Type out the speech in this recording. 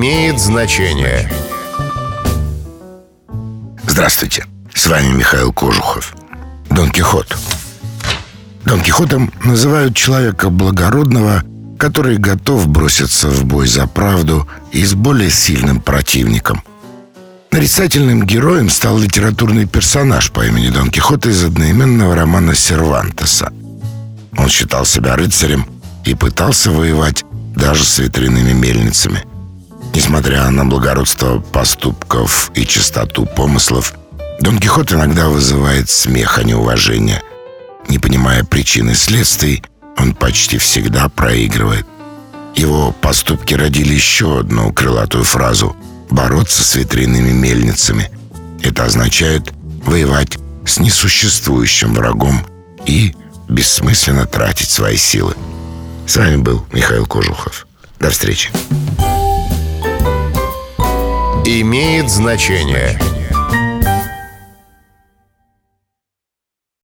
имеет значение. Здравствуйте, с вами Михаил Кожухов. Дон Кихот. Дон Кихотом называют человека благородного, который готов броситься в бой за правду и с более сильным противником. Нарицательным героем стал литературный персонаж по имени Дон Кихот из одноименного романа Сервантеса. Он считал себя рыцарем и пытался воевать даже с ветряными мельницами. Несмотря на благородство поступков и чистоту помыслов, Дон Кихот иногда вызывает смех, а не уважение. Не понимая причины следствий, он почти всегда проигрывает. Его поступки родили еще одну крылатую фразу «бороться с ветряными мельницами». Это означает воевать с несуществующим врагом и бессмысленно тратить свои силы. С вами был Михаил Кожухов. До встречи имеет значение.